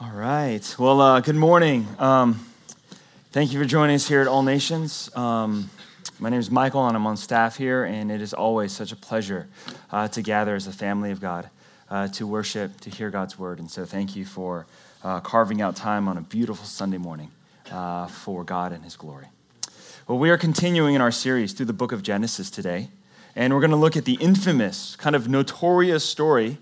All right. Well, uh, good morning. Um, thank you for joining us here at All Nations. Um, my name is Michael, and I'm on staff here, and it is always such a pleasure uh, to gather as a family of God, uh, to worship, to hear God's word. And so, thank you for uh, carving out time on a beautiful Sunday morning uh, for God and His glory. Well, we are continuing in our series through the book of Genesis today, and we're going to look at the infamous, kind of notorious story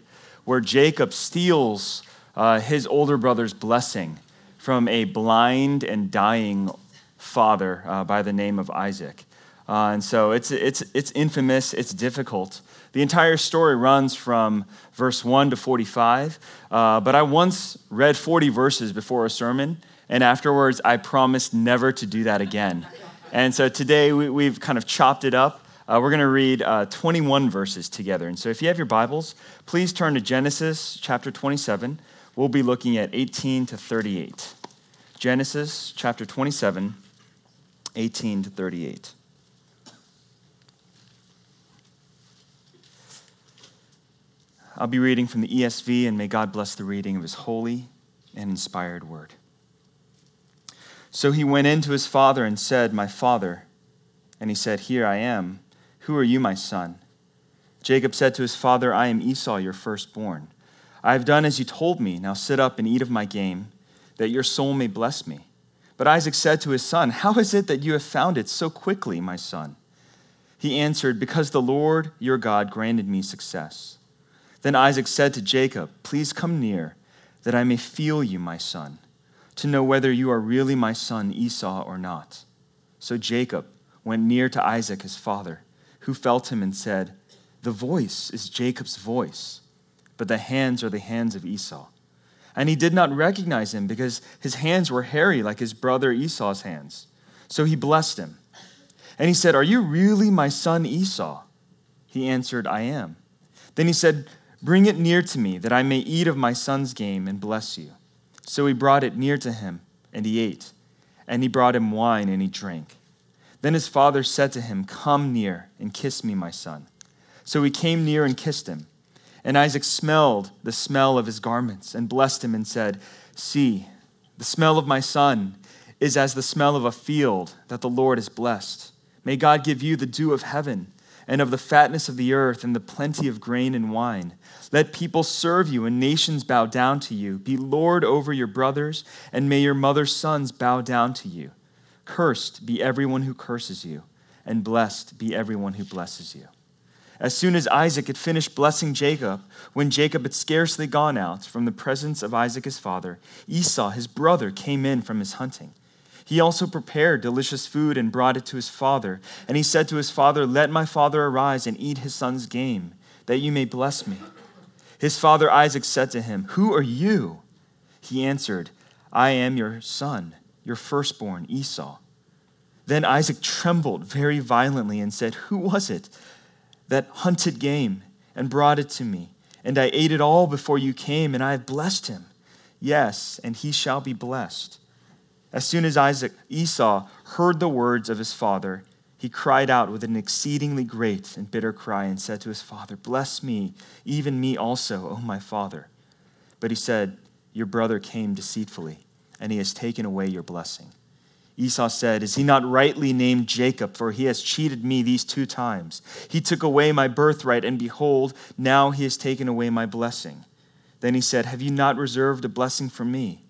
where Jacob steals uh, his older brother's blessing from a blind and dying father uh, by the name of Isaac. Uh, and so it's, it's, it's infamous, it's difficult. The entire story runs from verse 1 to 45, uh, but I once read 40 verses before a sermon, and afterwards I promised never to do that again. And so today we, have kind of chopped it up. Uh, we're going to read uh, 21 verses together. And so if you have your Bibles, please turn to Genesis chapter 27 we'll be looking at 18 to 38. Genesis chapter 27, 18 to 38. I'll be reading from the ESV, and may God bless the reading of his holy and inspired word. So he went in to his father and said, My father. And he said, Here I am. Who are you, my son? Jacob said to his father, I am Esau, your firstborn. I have done as you told me. Now sit up and eat of my game, that your soul may bless me. But Isaac said to his son, How is it that you have found it so quickly, my son? He answered, Because the Lord your God granted me success. Then Isaac said to Jacob, Please come near, that I may feel you, my son, to know whether you are really my son Esau or not. So Jacob went near to Isaac his father, who felt him and said, The voice is Jacob's voice but the hands are the hands of Esau. And he did not recognize him because his hands were hairy like his brother Esau's hands. So he blessed him. And he said, Are you really my son Esau? He answered, I am. Then he said, Bring it near to me, that I may eat of my son's game and bless you. So he brought it near to him, and he ate. And he brought him wine, and he drank. Then his father said to him, Come near and kiss me, my son. So he came near and kissed him. And Isaac smelled the smell of his garments and blessed him and said, See, the smell of my son is as the smell of a field that the Lord has blessed. May God give you the dew of heaven and of the fatness of the earth and the plenty of grain and wine. Let people serve you and nations bow down to you. Be Lord over your brothers, and may your mother's sons bow down to you. Cursed be everyone who curses you, and blessed be everyone who blesses you. As soon as Isaac had finished blessing Jacob, when Jacob had scarcely gone out from the presence of Isaac his father, Esau, his brother, came in from his hunting. He also prepared delicious food and brought it to his father. And he said to his father, Let my father arise and eat his son's game, that you may bless me. His father Isaac said to him, Who are you? He answered, I am your son, your firstborn, Esau. Then Isaac trembled very violently and said, Who was it? That hunted game and brought it to me. And I ate it all before you came, and I have blessed him. Yes, and he shall be blessed. As soon as Isaac Esau heard the words of his father, he cried out with an exceedingly great and bitter cry and said to his father, Bless me, even me also, O my father. But he said, Your brother came deceitfully, and he has taken away your blessing. Esau said, Is he not rightly named Jacob? For he has cheated me these two times. He took away my birthright, and behold, now he has taken away my blessing. Then he said, Have you not reserved a blessing for me?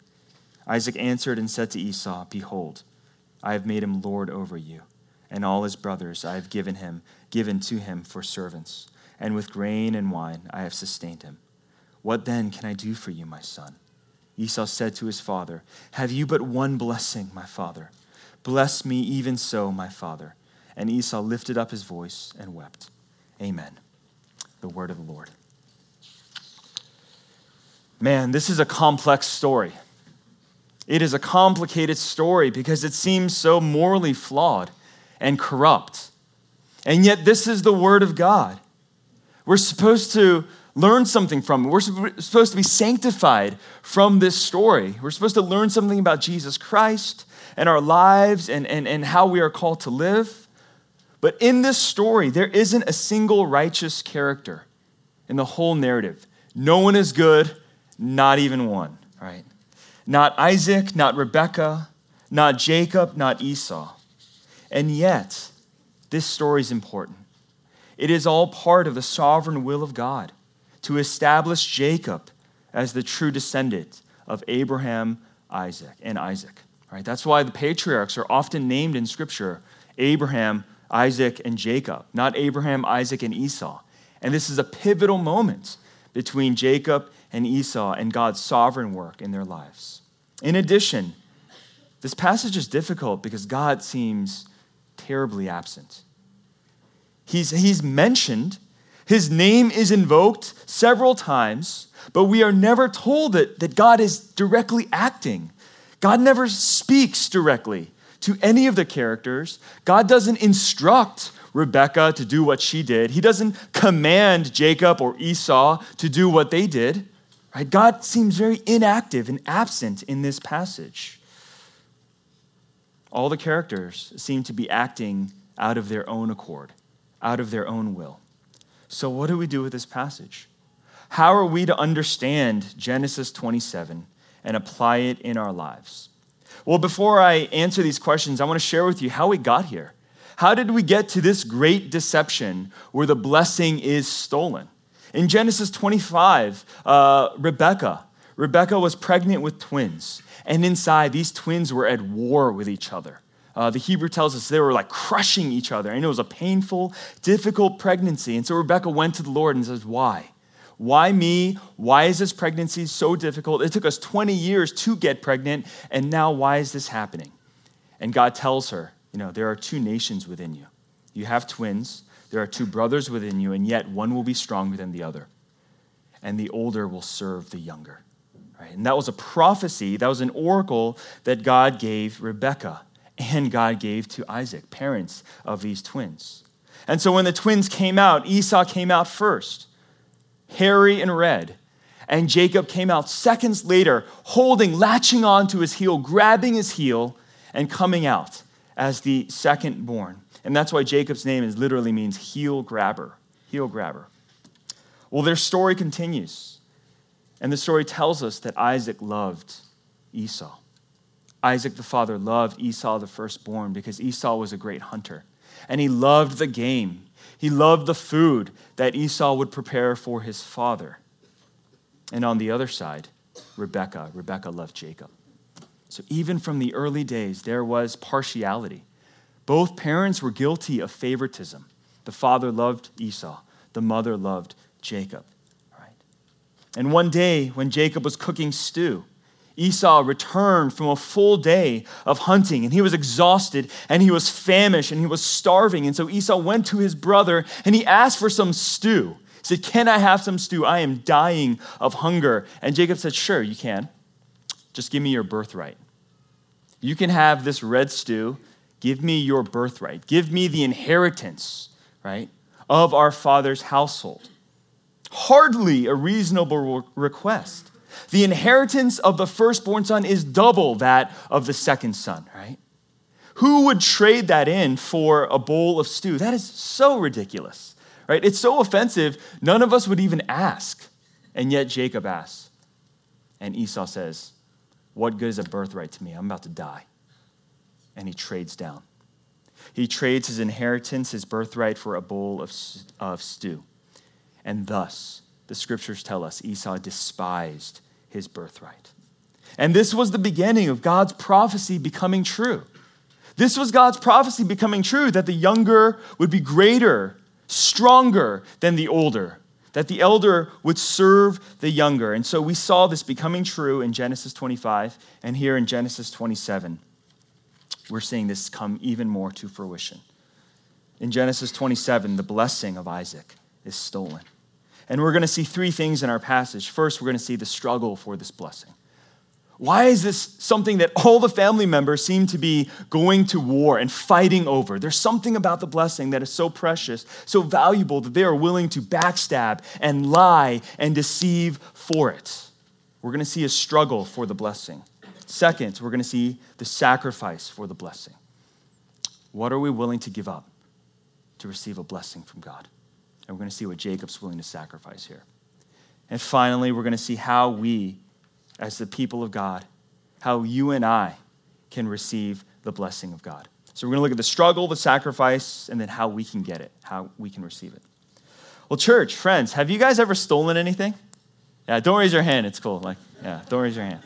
Isaac answered and said to Esau, Behold, I have made him lord over you, and all his brothers I have given him, given to him for servants, and with grain and wine I have sustained him. What then can I do for you, my son? Esau said to his father, Have you but one blessing, my father? Bless me even so, my father. And Esau lifted up his voice and wept. Amen. The word of the Lord. Man, this is a complex story. It is a complicated story because it seems so morally flawed and corrupt. And yet, this is the word of God. We're supposed to learn something from it. We're supposed to be sanctified from this story. We're supposed to learn something about Jesus Christ and our lives and, and, and how we are called to live. But in this story, there isn't a single righteous character in the whole narrative. No one is good, not even one, right? not Isaac, not Rebekah, not Jacob, not Esau. And yet, this story is important. It is all part of the sovereign will of God to establish Jacob as the true descendant of Abraham, Isaac, and Isaac. Right? That's why the patriarchs are often named in Scripture Abraham, Isaac, and Jacob, not Abraham, Isaac, and Esau. And this is a pivotal moment between Jacob and Esau and God's sovereign work in their lives. In addition, this passage is difficult because God seems terribly absent. He's, he's mentioned, his name is invoked several times, but we are never told that, that God is directly acting. God never speaks directly to any of the characters. God doesn't instruct Rebecca to do what she did. He doesn't command Jacob or Esau to do what they did. Right? God seems very inactive and absent in this passage. All the characters seem to be acting out of their own accord, out of their own will. So, what do we do with this passage? How are we to understand Genesis 27 and apply it in our lives? Well, before I answer these questions, I want to share with you how we got here. How did we get to this great deception where the blessing is stolen? In Genesis 25, uh, Rebecca, Rebecca was pregnant with twins, and inside these twins were at war with each other. Uh, the Hebrew tells us they were like crushing each other, and it was a painful, difficult pregnancy. And so Rebecca went to the Lord and says, Why? Why me? Why is this pregnancy so difficult? It took us 20 years to get pregnant, and now why is this happening? And God tells her, You know, there are two nations within you. You have twins, there are two brothers within you, and yet one will be stronger than the other, and the older will serve the younger. Right? And that was a prophecy, that was an oracle that God gave Rebekah and God gave to Isaac, parents of these twins. And so when the twins came out, Esau came out first, hairy and red. And Jacob came out seconds later, holding, latching on to his heel, grabbing his heel, and coming out as the second born. And that's why Jacob's name is literally means heel grabber. Heel grabber. Well, their story continues. And the story tells us that Isaac loved Esau. Isaac the father loved Esau the firstborn because Esau was a great hunter. And he loved the game. He loved the food that Esau would prepare for his father. And on the other side, Rebekah. Rebekah loved Jacob. So even from the early days, there was partiality. Both parents were guilty of favoritism. The father loved Esau, the mother loved Jacob. And one day, when Jacob was cooking stew, Esau returned from a full day of hunting and he was exhausted and he was famished and he was starving. And so Esau went to his brother and he asked for some stew. He said, Can I have some stew? I am dying of hunger. And Jacob said, Sure, you can. Just give me your birthright. You can have this red stew Give me your birthright. Give me the inheritance, right, of our father's household. Hardly a reasonable request. The inheritance of the firstborn son is double that of the second son, right? Who would trade that in for a bowl of stew? That is so ridiculous, right? It's so offensive, none of us would even ask. And yet Jacob asks. And Esau says, What good is a birthright to me? I'm about to die and he trades down. He trades his inheritance, his birthright, for a bowl of, of stew. And thus, the scriptures tell us Esau despised his birthright. And this was the beginning of God's prophecy becoming true. This was God's prophecy becoming true that the younger would be greater, stronger than the older, that the elder would serve the younger. And so we saw this becoming true in Genesis 25 and here in Genesis 27 we're seeing this come even more to fruition. In Genesis 27, the blessing of Isaac is stolen. And we're going to see three things in our passage. First, we're going to see the struggle for this blessing. Why is this something that all the family members seem to be going to war and fighting over? There's something about the blessing that is so precious, so valuable, that they are willing to backstab and lie and deceive for it. We're going to see a struggle for the blessing. Second, we're going to see the sacrifice for the blessing. What are we willing to give up to receive a blessing from God? And we're going to see what Jacob's willing to sacrifice here. And finally, we're going to see how we, as the people of God, how you and I can receive the blessing of God. So we're going to look at the struggle, the sacrifice, and then how we can get it, how we can receive it. Well, church, friends, have you guys ever stolen anything? Yeah, don't raise your hand. It's cool. Like, yeah, don't raise your hand.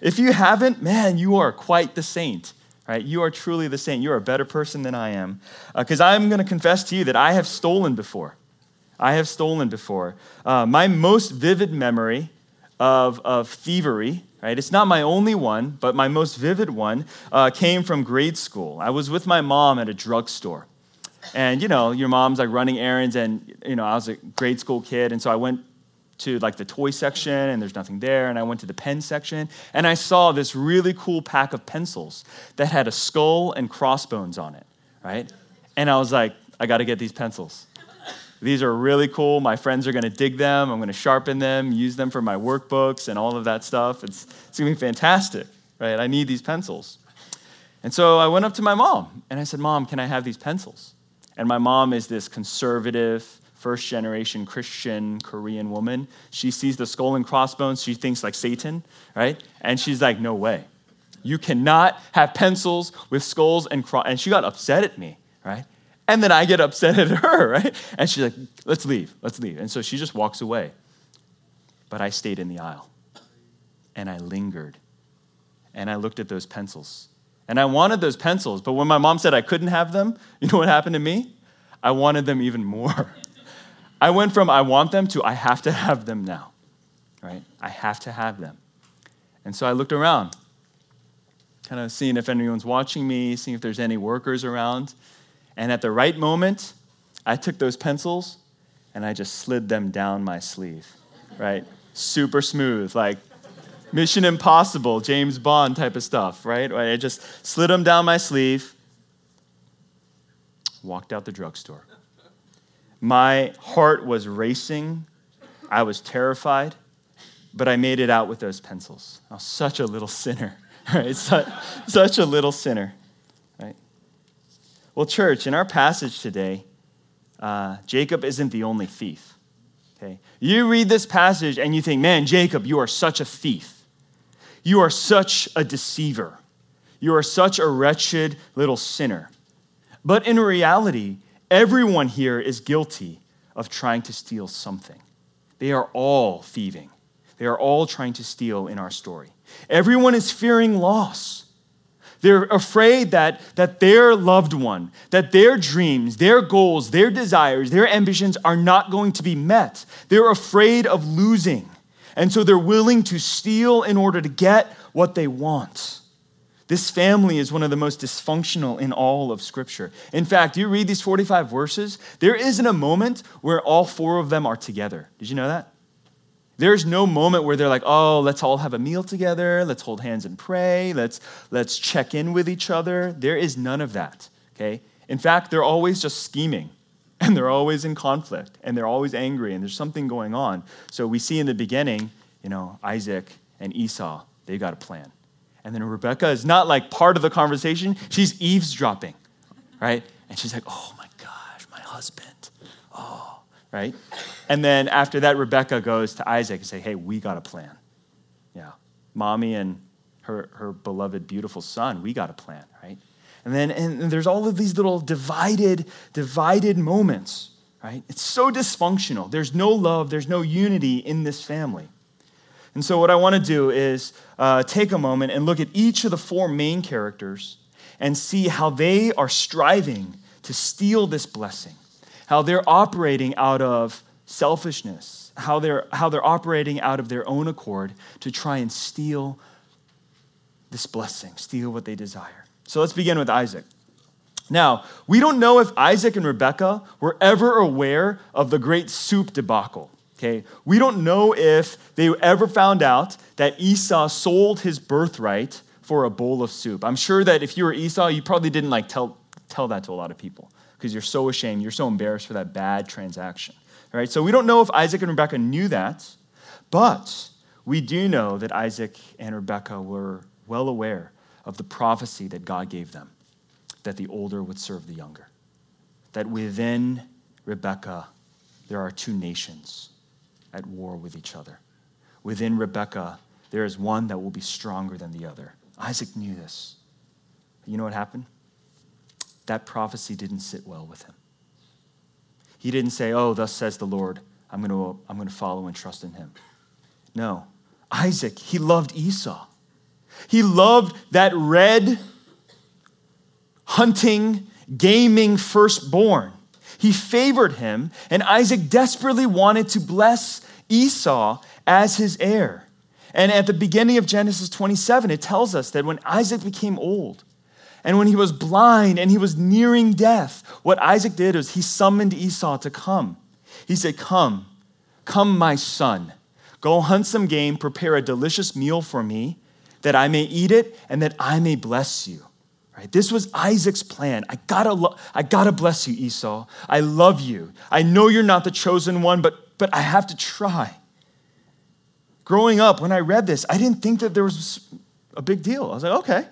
If you haven't, man, you are quite the saint, right? You are truly the saint. You're a better person than I am. Because uh, I'm going to confess to you that I have stolen before. I have stolen before. Uh, my most vivid memory of, of thievery, right? It's not my only one, but my most vivid one uh, came from grade school. I was with my mom at a drugstore. And, you know, your mom's like running errands, and, you know, I was a grade school kid, and so I went to like the toy section and there's nothing there and i went to the pen section and i saw this really cool pack of pencils that had a skull and crossbones on it right and i was like i got to get these pencils these are really cool. My friends are going to dig them. I'm going to sharpen them, use them for my workbooks and all of that stuff. It's, it's going to be fantastic, right? I need these pencils. And so I went up to my mom and I said, Mom, can I have these pencils? And my mom is this conservative, first generation Christian Korean woman. She sees the skull and crossbones. She thinks like Satan, right? And she's like, No way. You cannot have pencils with skulls and cross. And she got upset at me, right? And then I get upset at her, right? And she's like, let's leave, let's leave. And so she just walks away. But I stayed in the aisle and I lingered and I looked at those pencils. And I wanted those pencils, but when my mom said I couldn't have them, you know what happened to me? I wanted them even more. I went from I want them to I have to have them now, right? I have to have them. And so I looked around, kind of seeing if anyone's watching me, seeing if there's any workers around. And at the right moment, I took those pencils and I just slid them down my sleeve, right? Super smooth, like Mission Impossible, James Bond type of stuff, right? I just slid them down my sleeve, walked out the drugstore. My heart was racing. I was terrified, but I made it out with those pencils. I was such a little sinner, right? Such, such a little sinner. Well, church, in our passage today, uh, Jacob isn't the only thief. Okay? You read this passage and you think, man, Jacob, you are such a thief. You are such a deceiver. You are such a wretched little sinner. But in reality, everyone here is guilty of trying to steal something. They are all thieving. They are all trying to steal in our story. Everyone is fearing loss. They're afraid that, that their loved one, that their dreams, their goals, their desires, their ambitions are not going to be met. They're afraid of losing. And so they're willing to steal in order to get what they want. This family is one of the most dysfunctional in all of Scripture. In fact, you read these 45 verses, there isn't a moment where all four of them are together. Did you know that? There's no moment where they're like, oh, let's all have a meal together, let's hold hands and pray, let's, let's check in with each other. There is none of that, okay? In fact, they're always just scheming and they're always in conflict and they're always angry and there's something going on. So we see in the beginning, you know, Isaac and Esau, they got a plan. And then Rebecca is not like part of the conversation, she's eavesdropping, right? And she's like, oh my gosh, my husband. Oh, right? And then after that, Rebecca goes to Isaac and say, hey, we got a plan. Yeah. Mommy and her, her beloved, beautiful son, we got a plan, right? And then and there's all of these little divided, divided moments, right? It's so dysfunctional. There's no love, there's no unity in this family. And so, what I want to do is uh, take a moment and look at each of the four main characters and see how they are striving to steal this blessing how they're operating out of selfishness, how they're, how they're operating out of their own accord to try and steal this blessing, steal what they desire. So let's begin with Isaac. Now, we don't know if Isaac and Rebekah were ever aware of the great soup debacle. Okay? We don't know if they ever found out that Esau sold his birthright for a bowl of soup. I'm sure that if you were Esau, you probably didn't like tell, tell that to a lot of people because you're so ashamed, you're so embarrassed for that bad transaction. Right, so we don't know if Isaac and Rebekah knew that, but we do know that Isaac and Rebekah were well aware of the prophecy that God gave them that the older would serve the younger. That within Rebekah, there are two nations at war with each other. Within Rebekah, there is one that will be stronger than the other. Isaac knew this. You know what happened? That prophecy didn't sit well with him. He didn't say, Oh, thus says the Lord, I'm going to, I'm going to follow and trust in him. No. Isaac, he loved Esau. He loved that red, hunting, gaming firstborn. He favored him, and Isaac desperately wanted to bless Esau as his heir. And at the beginning of Genesis 27, it tells us that when Isaac became old and when he was blind and he was nearing death, what Isaac did was he summoned Esau to come. He said, Come, come, my son. Go hunt some game, prepare a delicious meal for me, that I may eat it and that I may bless you. Right? This was Isaac's plan. I gotta, lo- I gotta bless you, Esau. I love you. I know you're not the chosen one, but, but I have to try. Growing up, when I read this, I didn't think that there was a big deal. I was like, okay,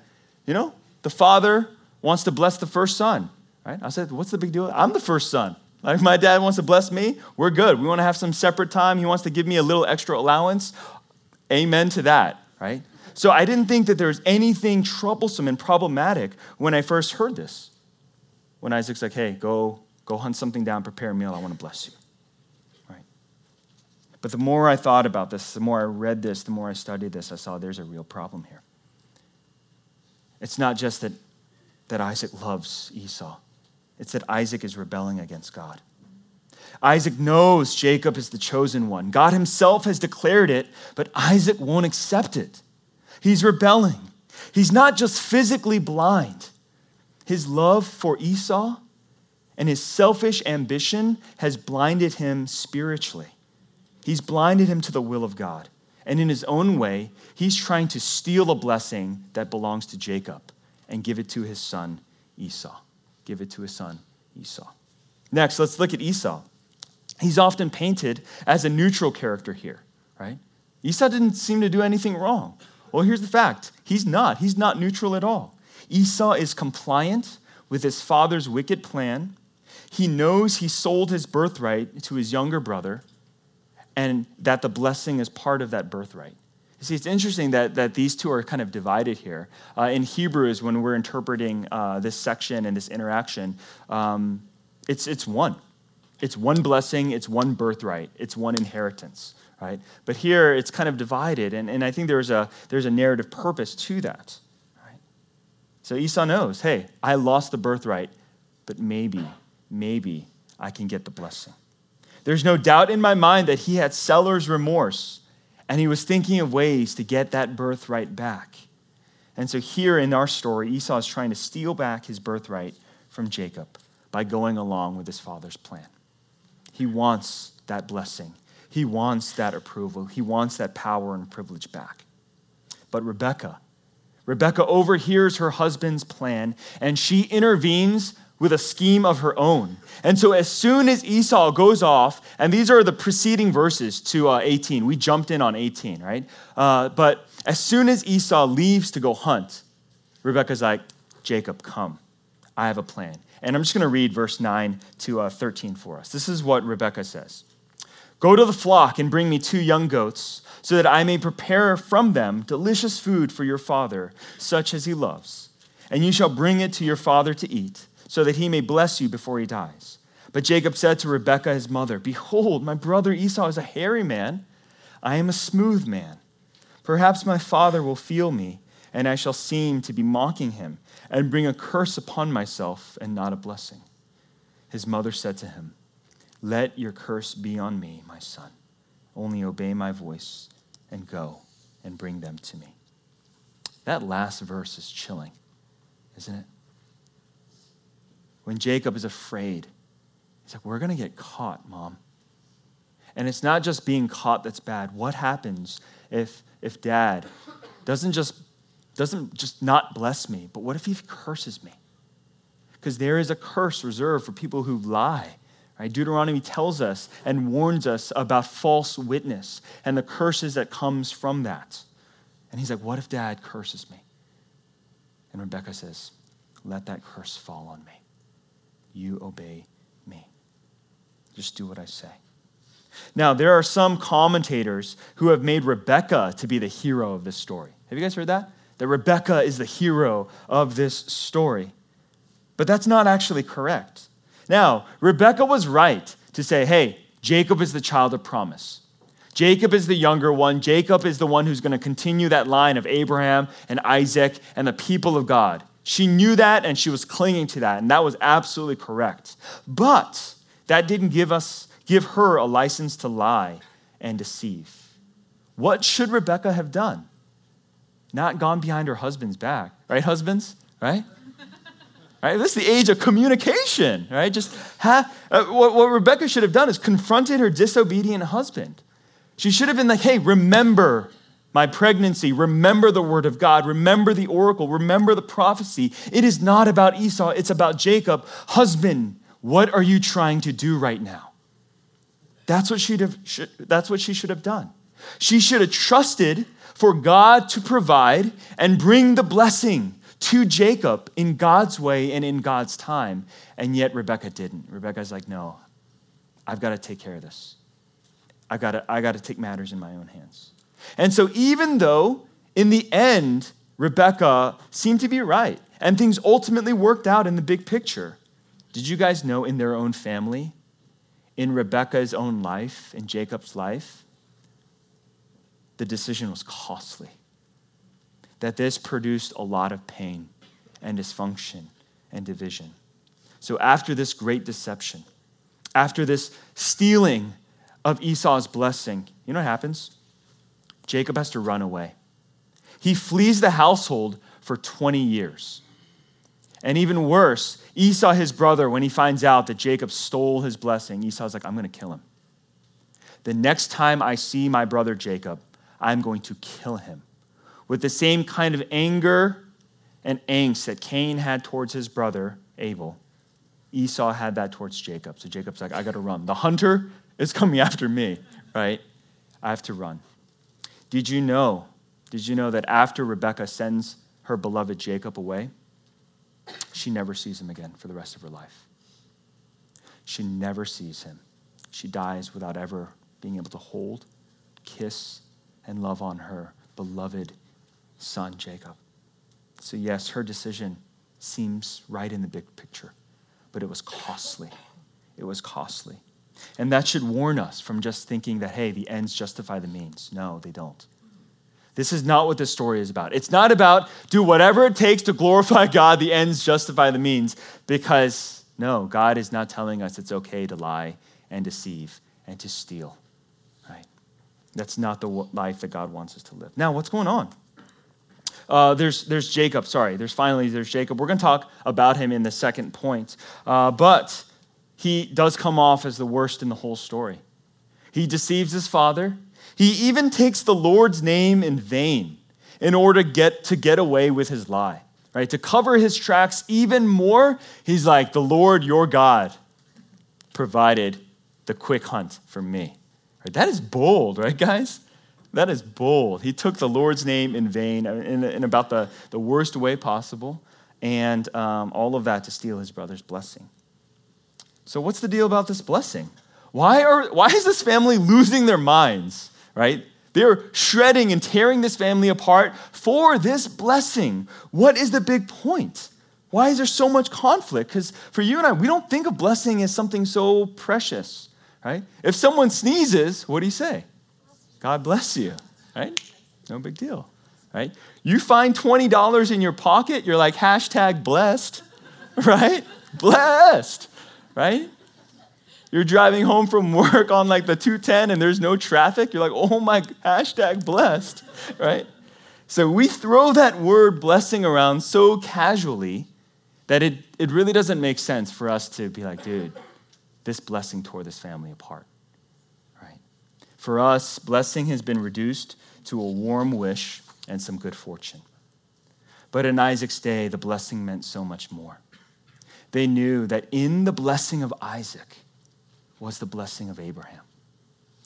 you know, the father wants to bless the first son, right? I said, what's the big deal? I'm the first son. Like my dad wants to bless me, we're good. We want to have some separate time. He wants to give me a little extra allowance. Amen to that, right? So I didn't think that there was anything troublesome and problematic when I first heard this. When Isaac's like, hey, go, go hunt something down, prepare a meal, I want to bless you. Right? But the more I thought about this, the more I read this, the more I studied this, I saw there's a real problem here. It's not just that, that Isaac loves Esau, it's that Isaac is rebelling against God. Isaac knows Jacob is the chosen one. God himself has declared it, but Isaac won't accept it. He's rebelling. He's not just physically blind, his love for Esau and his selfish ambition has blinded him spiritually. He's blinded him to the will of God. And in his own way, he's trying to steal a blessing that belongs to Jacob and give it to his son Esau. Give it to his son Esau. Next, let's look at Esau. He's often painted as a neutral character here, right? Esau didn't seem to do anything wrong. Well, here's the fact he's not. He's not neutral at all. Esau is compliant with his father's wicked plan. He knows he sold his birthright to his younger brother and that the blessing is part of that birthright. You see, it's interesting that, that these two are kind of divided here. Uh, in Hebrews, when we're interpreting uh, this section and this interaction, um, it's, it's one. It's one blessing, it's one birthright, it's one inheritance, right? But here it's kind of divided, and, and I think there's a, there's a narrative purpose to that, right? So Esau knows, hey, I lost the birthright, but maybe, maybe I can get the blessing. There's no doubt in my mind that he had seller's remorse and he was thinking of ways to get that birthright back. And so, here in our story, Esau is trying to steal back his birthright from Jacob by going along with his father's plan. He wants that blessing, he wants that approval, he wants that power and privilege back. But Rebecca, Rebecca overhears her husband's plan and she intervenes with a scheme of her own. And so, as soon as Esau goes off, and these are the preceding verses to uh, 18, we jumped in on 18, right? Uh, but as soon as Esau leaves to go hunt, Rebecca's like, Jacob, come. I have a plan. And I'm just going to read verse 9 to uh, 13 for us. This is what Rebecca says Go to the flock and bring me two young goats, so that I may prepare from them delicious food for your father, such as he loves. And you shall bring it to your father to eat so that he may bless you before he dies. But Jacob said to Rebekah, his mother, Behold, my brother Esau is a hairy man. I am a smooth man. Perhaps my father will feel me, and I shall seem to be mocking him, and bring a curse upon myself and not a blessing. His mother said to him, Let your curse be on me, my son. Only obey my voice and go and bring them to me. That last verse is chilling, isn't it? When Jacob is afraid. He's like, We're going to get caught, mom. And it's not just being caught that's bad. What happens if, if dad doesn't just, doesn't just not bless me, but what if he curses me? Because there is a curse reserved for people who lie. Right? Deuteronomy tells us and warns us about false witness and the curses that comes from that. And he's like, What if dad curses me? And Rebecca says, Let that curse fall on me you obey me. Just do what I say. Now, there are some commentators who have made Rebecca to be the hero of this story. Have you guys heard that? That Rebecca is the hero of this story. But that's not actually correct. Now, Rebecca was right to say, hey, Jacob is the child of promise. Jacob is the younger one. Jacob is the one who's going to continue that line of Abraham and Isaac and the people of God. She knew that and she was clinging to that, and that was absolutely correct. But that didn't give us give her a license to lie and deceive. What should Rebecca have done? Not gone behind her husband's back, right, husbands? Right? Right? This is the age of communication, right? Just ha- uh, what, what Rebecca should have done is confronted her disobedient husband. She should have been like, hey, remember my pregnancy. Remember the word of God. Remember the oracle. Remember the prophecy. It is not about Esau, it's about Jacob. Husband, what are you trying to do right now? That's what, she'd have, that's what she should have done. She should have trusted for God to provide and bring the blessing to Jacob in God's way and in God's time. And yet Rebecca didn't. Rebecca's like, no, I've got to take care of this. I've got to, I got to take matters in my own hands. And so, even though in the end, Rebecca seemed to be right and things ultimately worked out in the big picture, did you guys know in their own family, in Rebecca's own life, in Jacob's life, the decision was costly? That this produced a lot of pain and dysfunction and division. So, after this great deception, after this stealing of Esau's blessing, you know what happens? Jacob has to run away. He flees the household for 20 years. And even worse, Esau, his brother, when he finds out that Jacob stole his blessing, Esau's like, I'm going to kill him. The next time I see my brother Jacob, I'm going to kill him. With the same kind of anger and angst that Cain had towards his brother Abel, Esau had that towards Jacob. So Jacob's like, I got to run. The hunter is coming after me, right? I have to run. Did you know? Did you know that after Rebekah sends her beloved Jacob away, she never sees him again for the rest of her life? She never sees him. She dies without ever being able to hold, kiss, and love on her beloved son, Jacob. So, yes, her decision seems right in the big picture, but it was costly. It was costly. And that should warn us from just thinking that, hey, the ends justify the means. No, they don't. This is not what this story is about. It's not about do whatever it takes to glorify God, the ends justify the means, because no, God is not telling us it's okay to lie and deceive and to steal. Right? That's not the life that God wants us to live. Now, what's going on? Uh, there's, there's Jacob, sorry. There's finally, there's Jacob. We're going to talk about him in the second point. Uh, but he does come off as the worst in the whole story. He deceives his father. He even takes the Lord's name in vain in order to get, to get away with his lie. Right? To cover his tracks even more, he's like, The Lord your God provided the quick hunt for me. Right? That is bold, right, guys? That is bold. He took the Lord's name in vain in, in about the, the worst way possible, and um, all of that to steal his brother's blessing. So, what's the deal about this blessing? Why, are, why is this family losing their minds, right? They're shredding and tearing this family apart for this blessing. What is the big point? Why is there so much conflict? Because for you and I, we don't think of blessing as something so precious, right? If someone sneezes, what do you say? God bless you, right? No big deal, right? You find $20 in your pocket, you're like, hashtag blessed, right? blessed right? You're driving home from work on like the 210 and there's no traffic. You're like, oh my, hashtag blessed, right? So we throw that word blessing around so casually that it, it really doesn't make sense for us to be like, dude, this blessing tore this family apart, right? For us, blessing has been reduced to a warm wish and some good fortune. But in Isaac's day, the blessing meant so much more they knew that in the blessing of Isaac was the blessing of Abraham.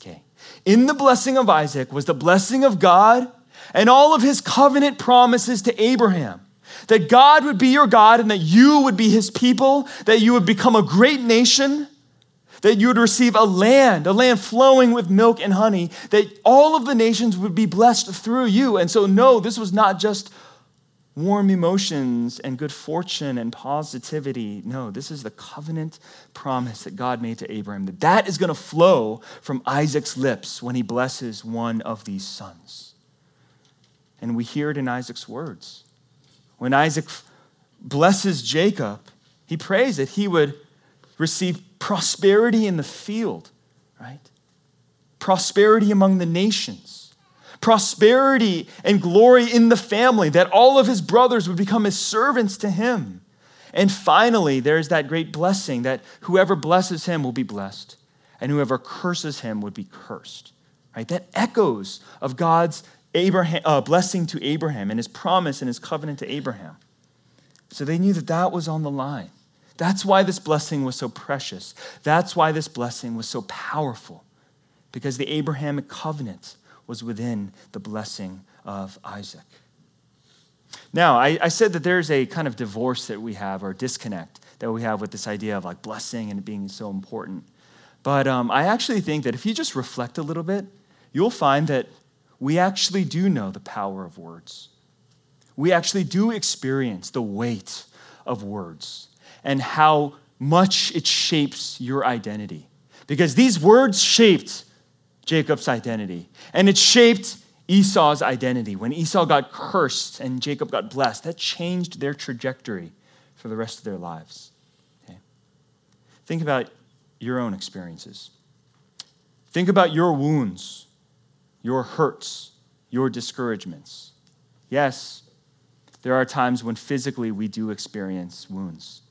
Okay. In the blessing of Isaac was the blessing of God and all of his covenant promises to Abraham. That God would be your God and that you would be his people, that you would become a great nation, that you would receive a land, a land flowing with milk and honey, that all of the nations would be blessed through you. And so, no, this was not just warm emotions and good fortune and positivity. No, this is the covenant promise that God made to Abraham that that is going to flow from Isaac's lips when he blesses one of these sons. And we hear it in Isaac's words. When Isaac blesses Jacob, he prays that he would receive prosperity in the field, right? Prosperity among the nations, prosperity and glory in the family, that all of his brothers would become his servants to him. And finally, there's that great blessing that whoever blesses him will be blessed, and whoever curses him would be cursed. Right? That echoes of God's Abraham, uh, blessing to Abraham and his promise and his covenant to Abraham. So they knew that that was on the line. That's why this blessing was so precious. That's why this blessing was so powerful, because the Abrahamic covenant was within the blessing of Isaac. Now, I, I, said that there's a kind of divorce that we have, or disconnect that we have with this idea of like blessing and it being so important. But um, I actually think that if you just reflect a little bit, you'll find that we actually do know the power of words. We actually do experience the weight of words and how much it shapes your identity. Because these words shaped Jacob's identity, and it shaped Esau's identity. When Esau got cursed and Jacob got blessed, that changed their trajectory for the rest of their lives. Okay? Think about your own experiences. Think about your wounds, your hurts, your discouragements. Yes, there are times when physically we do experience wounds.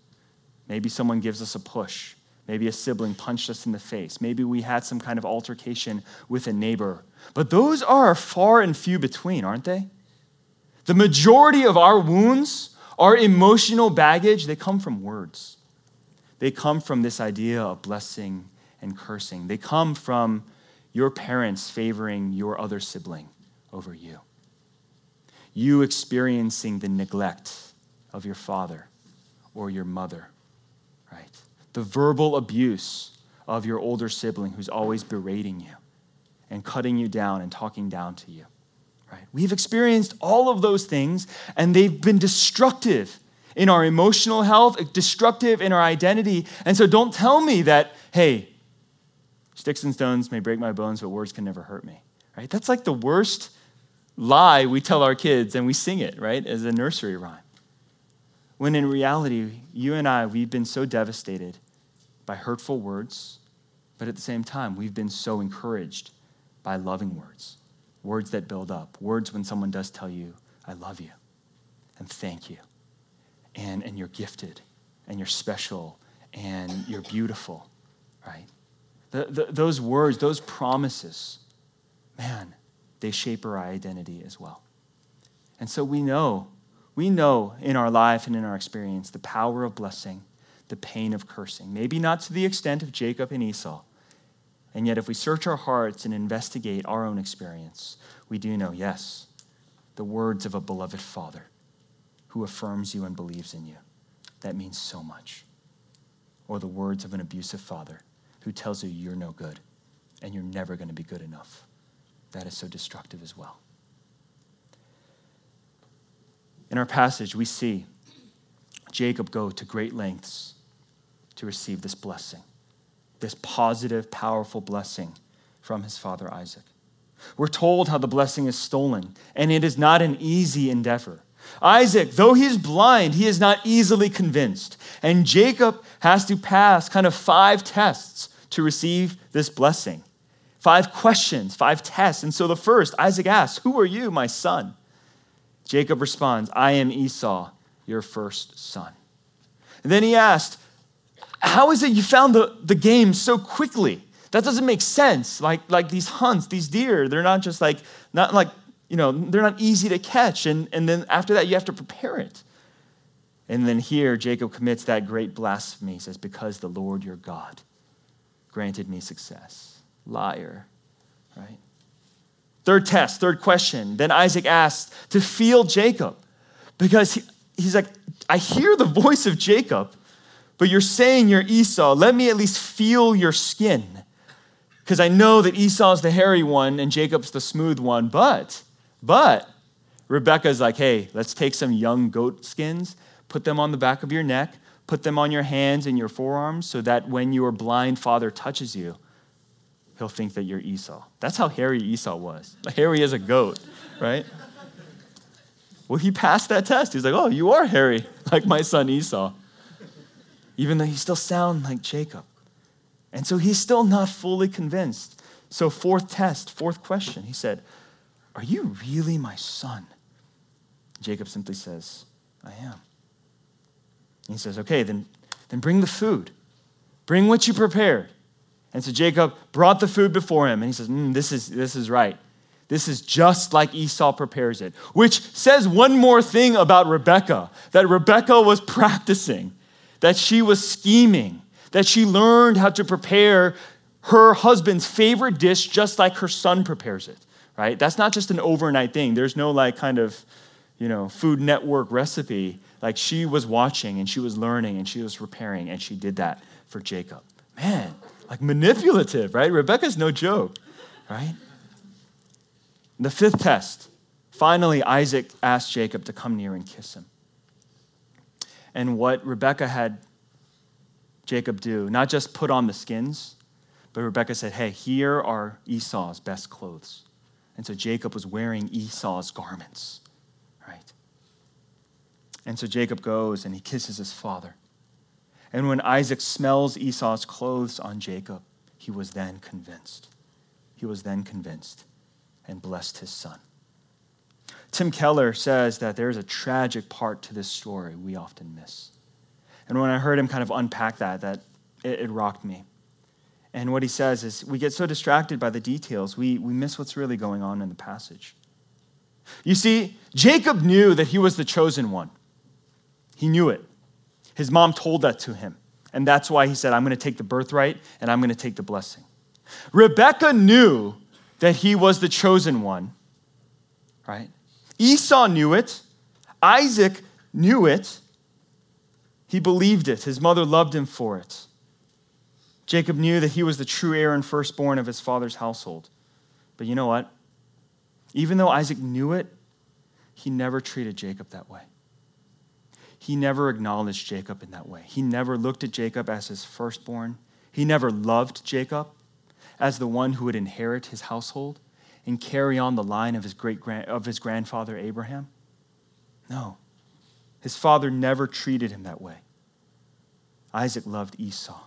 Maybe someone gives us a push. Maybe a sibling punched us in the face. Maybe we had some kind of altercation with a neighbor. But those are far and few between, aren't they? The majority of our wounds, our emotional baggage, they come from words. They come from this idea of blessing and cursing. They come from your parents favoring your other sibling over you. You experiencing the neglect of your father or your mother right? The verbal abuse of your older sibling who's always berating you and cutting you down and talking down to you, right? We've experienced all of those things, and they've been destructive in our emotional health, destructive in our identity. And so don't tell me that, hey, sticks and stones may break my bones, but words can never hurt me, right? That's like the worst lie we tell our kids, and we sing it, right, as a nursery rhyme. When in reality, you and I, we've been so devastated by hurtful words, but at the same time, we've been so encouraged by loving words, words that build up, words when someone does tell you, I love you and thank you, and, and you're gifted and you're special and you're beautiful, right? The, the, those words, those promises, man, they shape our identity as well. And so we know we know in our life and in our experience the power of blessing, the pain of cursing. Maybe not to the extent of Jacob and Esau. And yet, if we search our hearts and investigate our own experience, we do know, yes, the words of a beloved father who affirms you and believes in you. That means so much. Or the words of an abusive father who tells you you're no good and you're never going to be good enough. That is so destructive as well. In our passage, we see Jacob go to great lengths to receive this blessing, this positive, powerful blessing from his father Isaac. We're told how the blessing is stolen, and it is not an easy endeavor. Isaac, though he is blind, he is not easily convinced. And Jacob has to pass kind of five tests to receive this blessing. Five questions, five tests. And so the first, Isaac asks, Who are you, my son? Jacob responds, I am Esau, your first son. And then he asked, How is it you found the, the game so quickly? That doesn't make sense. Like, like these hunts, these deer, they're not just like, not like, you know, they're not easy to catch. And, and then after that, you have to prepare it. And then here, Jacob commits that great blasphemy. He says, Because the Lord your God granted me success. Liar, right? Third test, third question. Then Isaac asked to feel Jacob because he, he's like, I hear the voice of Jacob, but you're saying you're Esau. Let me at least feel your skin. Because I know that Esau's the hairy one and Jacob's the smooth one. But, but, Rebecca's like, hey, let's take some young goat skins, put them on the back of your neck, put them on your hands and your forearms, so that when your blind father touches you, he'll think that you're Esau. That's how hairy Esau was. Hairy as a goat, right? Well, he passed that test. He's like, oh, you are hairy, like my son Esau even though he still sounds like Jacob. And so he's still not fully convinced. So, fourth test, fourth question, he said, Are you really my son? Jacob simply says, I am. he says, Okay, then, then bring the food. Bring what you prepared. And so Jacob brought the food before him, and he says, mm, this, is, this is right. This is just like Esau prepares it, which says one more thing about Rebekah that Rebekah was practicing that she was scheming, that she learned how to prepare her husband's favorite dish just like her son prepares it, right? That's not just an overnight thing. There's no like kind of, you know, food network recipe. Like she was watching and she was learning and she was preparing and she did that for Jacob. Man, like manipulative, right? Rebecca's no joke, right? The fifth test. Finally, Isaac asked Jacob to come near and kiss him and what Rebecca had Jacob do. Not just put on the skins, but Rebecca said, Hey, here are Esau's best clothes. And so Jacob was wearing Esau's garments, right? And so Jacob goes and he kisses his father. And when Isaac smells Esau's clothes on Jacob, he was then convinced. He was then convinced and blessed his son. Tim Keller says that there's a tragic part to this story we often miss. And when I heard him kind of unpack that, that it, it rocked me. And what he says is we get so distracted by the details, we, we miss what's really going on in the passage. You see, Jacob knew that he was the chosen one. He knew it. His mom told that to him. And that's why he said, I'm going to take the birthright and I'm going to take the blessing. Rebecca knew that he was the chosen one, right? Esau knew it. Isaac knew it. He believed it. His mother loved him for it. Jacob knew that he was the true heir and firstborn of his father's household. But you know what? Even though Isaac knew it, he never treated Jacob that way. He never acknowledged Jacob in that way. He never looked at Jacob as his firstborn. He never loved Jacob as the one who would inherit his household and carry on the line of his great of his grandfather Abraham? No. His father never treated him that way. Isaac loved Esau.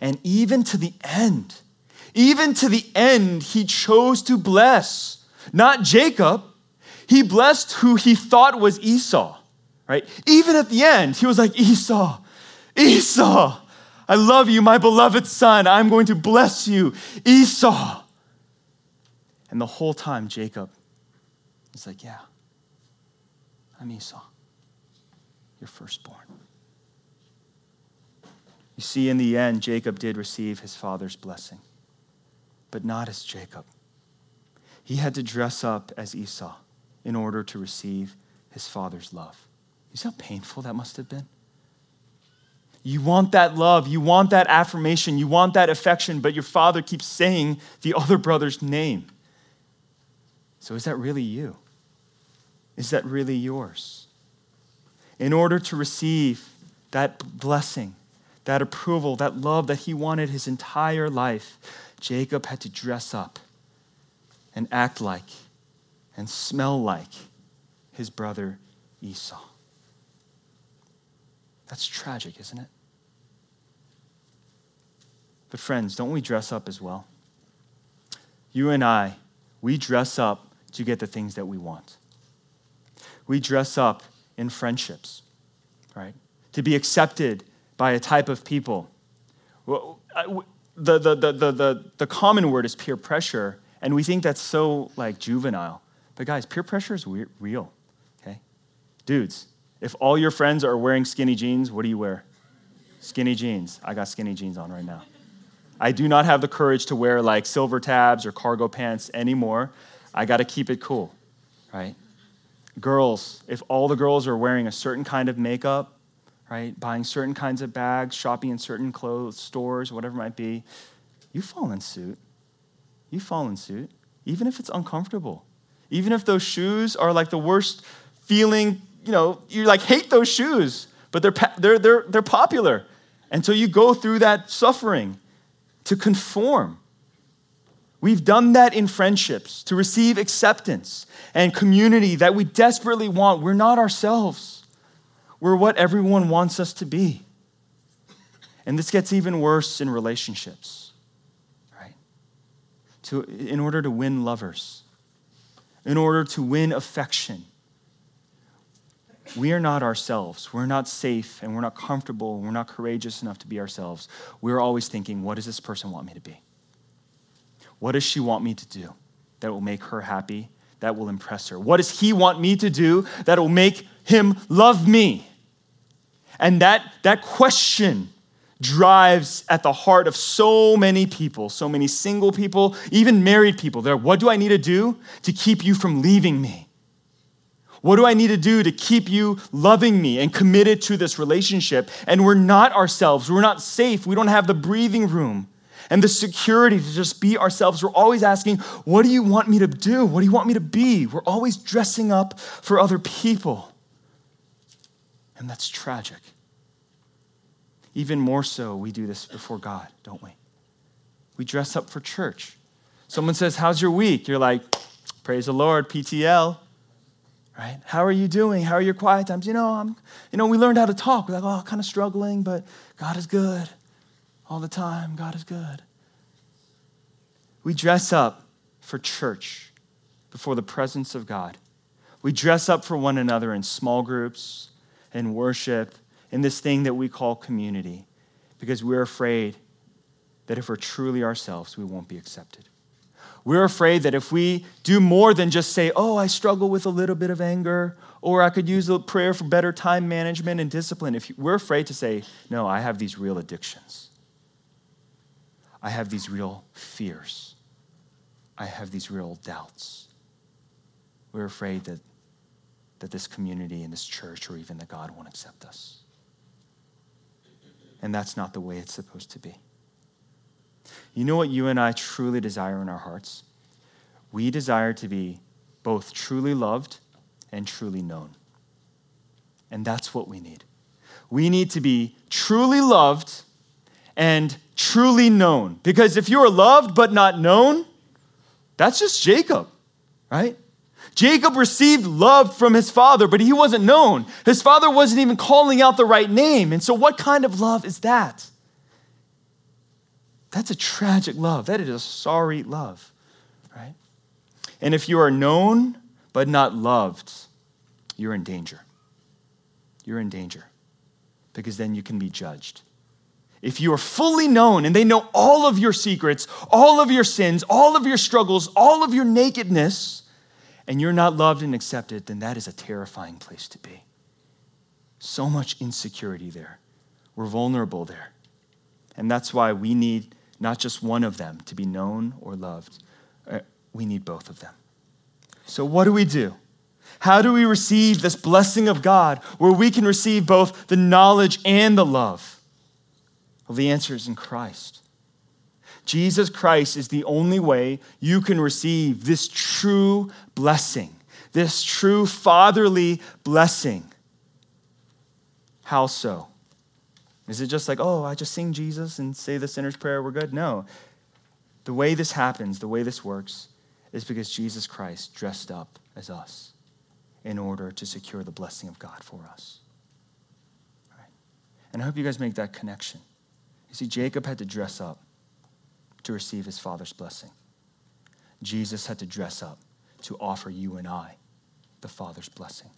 And even to the end, even to the end, he chose to bless not Jacob, he blessed who he thought was Esau, right? Even at the end, he was like, Esau, Esau, I love you, my beloved son. I'm going to bless you, Esau. And the whole time, Jacob is like, Yeah, I'm Esau, your firstborn. You see, in the end, Jacob did receive his father's blessing, but not as Jacob. He had to dress up as Esau in order to receive his father's love. You see how painful that must have been? You want that love, you want that affirmation, you want that affection, but your father keeps saying the other brother's name. So, is that really you? Is that really yours? In order to receive that blessing, that approval, that love that he wanted his entire life, Jacob had to dress up and act like and smell like his brother Esau. That's tragic, isn't it? But, friends, don't we dress up as well? You and I, we dress up to get the things that we want. We dress up in friendships, right? To be accepted by a type of people. The, the, the, the, the, the common word is peer pressure, and we think that's so like juvenile. But guys, peer pressure is real, okay? Dudes, if all your friends are wearing skinny jeans, what do you wear? Skinny jeans. I got skinny jeans on right now. I do not have the courage to wear like silver tabs or cargo pants anymore. I got to keep it cool, right? Girls, if all the girls are wearing a certain kind of makeup, right? Buying certain kinds of bags, shopping in certain clothes stores, whatever it might be. You fall in suit. You fall in suit, even if it's uncomfortable. Even if those shoes are like the worst feeling, you know, you like hate those shoes, but they're, they're, they're, they're popular. And so you go through that suffering to conform. We've done that in friendships to receive acceptance and community that we desperately want. We're not ourselves, we're what everyone wants us to be. And this gets even worse in relationships, right? To, in order to win lovers, in order to win affection, we are not ourselves. We're not safe and we're not comfortable. And we're not courageous enough to be ourselves. We're always thinking, what does this person want me to be? What does she want me to do that will make her happy, that will impress her? What does he want me to do that will make him love me? And that, that question drives at the heart of so many people, so many single people, even married people. They're, what do I need to do to keep you from leaving me? What do I need to do to keep you loving me and committed to this relationship? And we're not ourselves. We're not safe. We don't have the breathing room and the security to just be ourselves. We're always asking, What do you want me to do? What do you want me to be? We're always dressing up for other people. And that's tragic. Even more so, we do this before God, don't we? We dress up for church. Someone says, How's your week? You're like, Praise the Lord, PTL right? How are you doing? How are your quiet times? You know, I'm, you know, we learned how to talk. We're like, oh, kind of struggling, but God is good all the time. God is good. We dress up for church before the presence of God. We dress up for one another in small groups, in worship, in this thing that we call community, because we're afraid that if we're truly ourselves, we won't be accepted. We're afraid that if we do more than just say, oh, I struggle with a little bit of anger, or I could use a prayer for better time management and discipline, if we're afraid to say, no, I have these real addictions, I have these real fears, I have these real doubts. We're afraid that, that this community and this church or even that God won't accept us. And that's not the way it's supposed to be. You know what you and I truly desire in our hearts? We desire to be both truly loved and truly known. And that's what we need. We need to be truly loved and truly known. Because if you are loved but not known, that's just Jacob, right? Jacob received love from his father, but he wasn't known. His father wasn't even calling out the right name. And so, what kind of love is that? That's a tragic love. That is a sorry love, right? And if you are known but not loved, you're in danger. You're in danger because then you can be judged. If you are fully known and they know all of your secrets, all of your sins, all of your struggles, all of your nakedness, and you're not loved and accepted, then that is a terrifying place to be. So much insecurity there. We're vulnerable there. And that's why we need not just one of them to be known or loved. Uh, we need both of them. So, what do we do? How do we receive this blessing of God where we can receive both the knowledge and the love? Well, the answer is in Christ. Jesus Christ is the only way you can receive this true blessing, this true fatherly blessing. How so? Is it just like, oh, I just sing Jesus and say the sinner's prayer, we're good? No. The way this happens, the way this works, is because Jesus Christ dressed up as us in order to secure the blessing of God for us. Right? And I hope you guys make that connection. You see, Jacob had to dress up to receive his father's blessing. Jesus had to dress up to offer you and I the Father's blessing.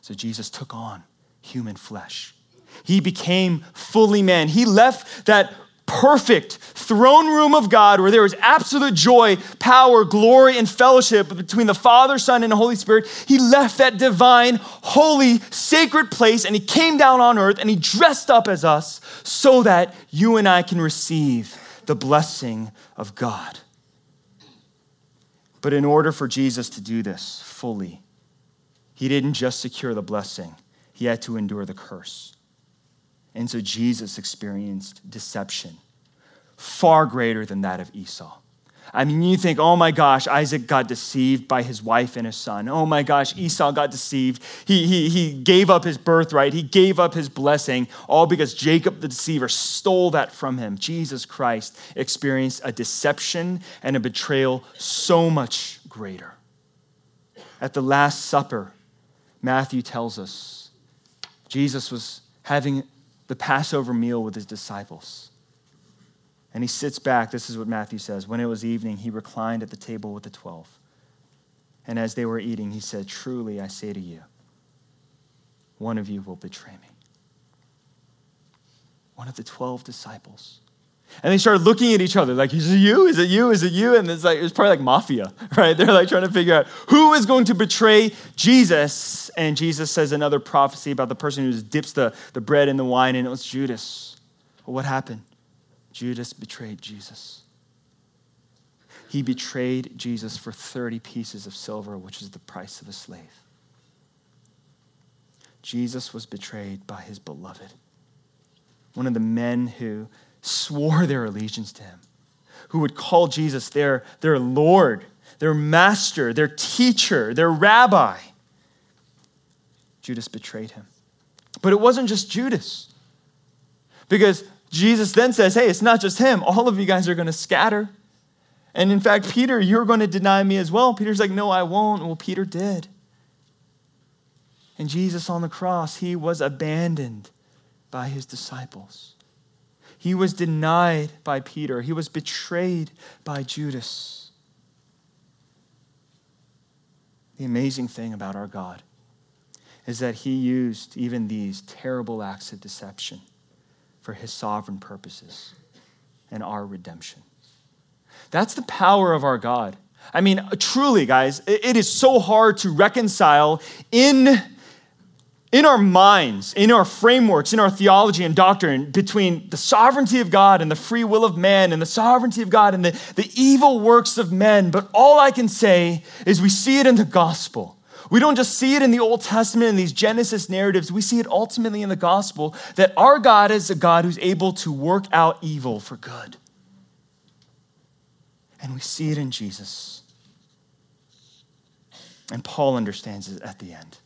So Jesus took on human flesh he became fully man. He left that perfect throne room of God where there was absolute joy, power, glory, and fellowship between the Father, Son, and the Holy Spirit. He left that divine, holy, sacred place and he came down on earth and he dressed up as us so that you and I can receive the blessing of God. But in order for Jesus to do this fully, he didn't just secure the blessing, he had to endure the curse. And so Jesus experienced deception far greater than that of Esau. I mean, you think, oh my gosh, Isaac got deceived by his wife and his son. Oh my gosh, Esau got deceived. He, he, he gave up his birthright. He gave up his blessing, all because Jacob the deceiver stole that from him. Jesus Christ experienced a deception and a betrayal so much greater. At the Last Supper, Matthew tells us Jesus was having the Passover meal with his disciples. And he sits back. This is what Matthew says. When it was evening, he reclined at the table with the twelve. And as they were eating, he said, Truly, I say to you, one of you will betray me. One of the 12 disciples. And they started looking at each other like, is it you? Is it you? Is it you? And it's like, it was probably like mafia, right? They're like trying to figure out who is going to betray Jesus. And Jesus says another prophecy about the person who dips the, the bread in the wine, and it was Judas. Well, what happened? Judas betrayed Jesus. He betrayed Jesus for 30 pieces of silver, which is the price of a slave. Jesus was betrayed by his beloved, one of the men who swore their allegiance to him, who would call Jesus their, their Lord, their master, their teacher, their rabbi. Judas betrayed him. But it wasn't just Judas, because Jesus then says, Hey, it's not just him. All of you guys are going to scatter. And in fact, Peter, you're going to deny me as well. Peter's like, No, I won't. Well, Peter did. And Jesus on the cross, he was abandoned by his disciples. He was denied by Peter. He was betrayed by Judas. The amazing thing about our God is that he used even these terrible acts of deception for his sovereign purposes and our redemption. That's the power of our God. I mean, truly, guys, it is so hard to reconcile in, in our minds, in our frameworks, in our theology and doctrine between the sovereignty of God and the free will of man and the sovereignty of God and the, the evil works of men. But all I can say is we see it in the gospel. We don't just see it in the Old Testament in these Genesis narratives, we see it ultimately in the gospel that our God is a God who's able to work out evil for good. And we see it in Jesus. And Paul understands it at the end.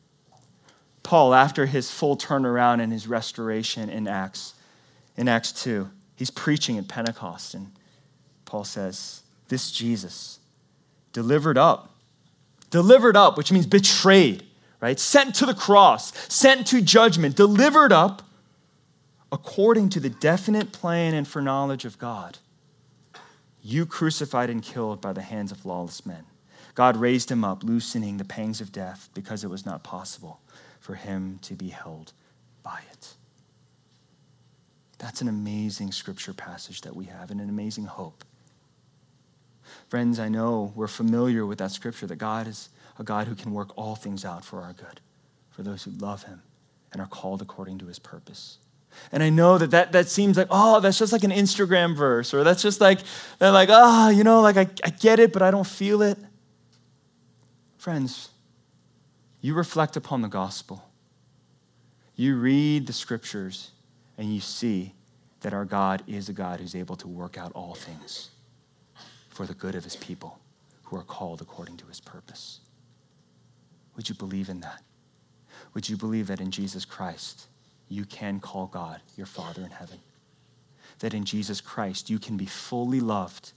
Paul, after his full turnaround and his restoration in Acts, in Acts 2, he's preaching at Pentecost, and Paul says, This Jesus, delivered up delivered up, which means betrayed, right? Sent to the cross, sent to judgment, delivered up according to the definite plan and foreknowledge of God. You crucified and killed by the hands of lawless men. God raised him up, loosening the pangs of death because it was not possible for him to be held by it. That's an amazing scripture passage that we have and an amazing hope. Friends, I know we're familiar with that scripture that God is a God who can work all things out for our good, for those who love him and are called according to his purpose. And I know that, that that seems like, oh, that's just like an Instagram verse, or that's just like, they're like, oh, you know, like I, I get it, but I don't feel it. Friends, you reflect upon the gospel. You read the scriptures, and you see that our God is a God who's able to work out all things for the good of his people who are called according to his purpose. Would you believe in that? Would you believe that in Jesus Christ you can call God your Father in heaven? That in Jesus Christ you can be fully loved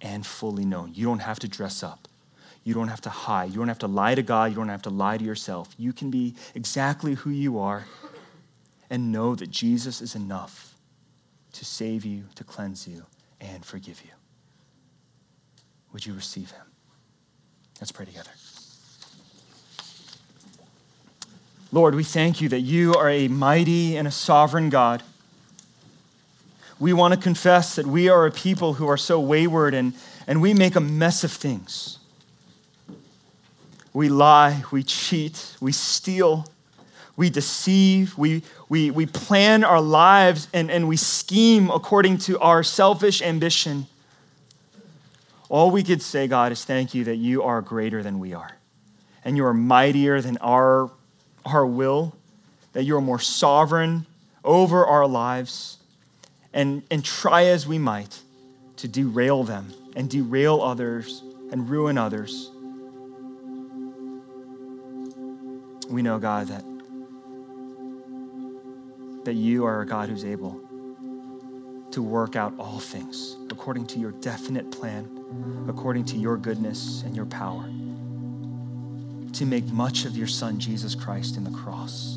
and fully known. You don't have to dress up. You don't have to hide. You don't have to lie to God. You don't have to lie to yourself. You can be exactly who you are and know that Jesus is enough to save you, to cleanse you, and forgive you. Would you receive him? Let's pray together. Lord, we thank you that you are a mighty and a sovereign God. We want to confess that we are a people who are so wayward and, and we make a mess of things. We lie, we cheat, we steal, we deceive, we, we, we plan our lives and, and we scheme according to our selfish ambition. All we could say, God, is thank you that you are greater than we are. And you are mightier than our, our will, that you are more sovereign over our lives and, and try as we might to derail them and derail others and ruin others. We know, God, that, that you are a God who's able to work out all things according to your definite plan, according to your goodness and your power, to make much of your Son, Jesus Christ, in the cross,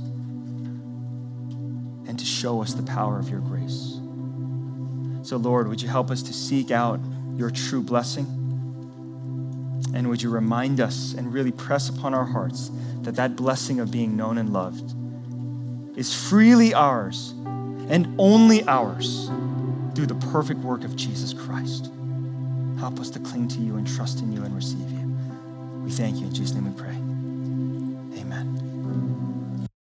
and to show us the power of your grace. So, Lord, would you help us to seek out your true blessing? And would you remind us and really press upon our hearts that that blessing of being known and loved is freely ours and only ours through the perfect work of Jesus Christ. Help us to cling to you and trust in you and receive you. We thank you. In Jesus' name we pray.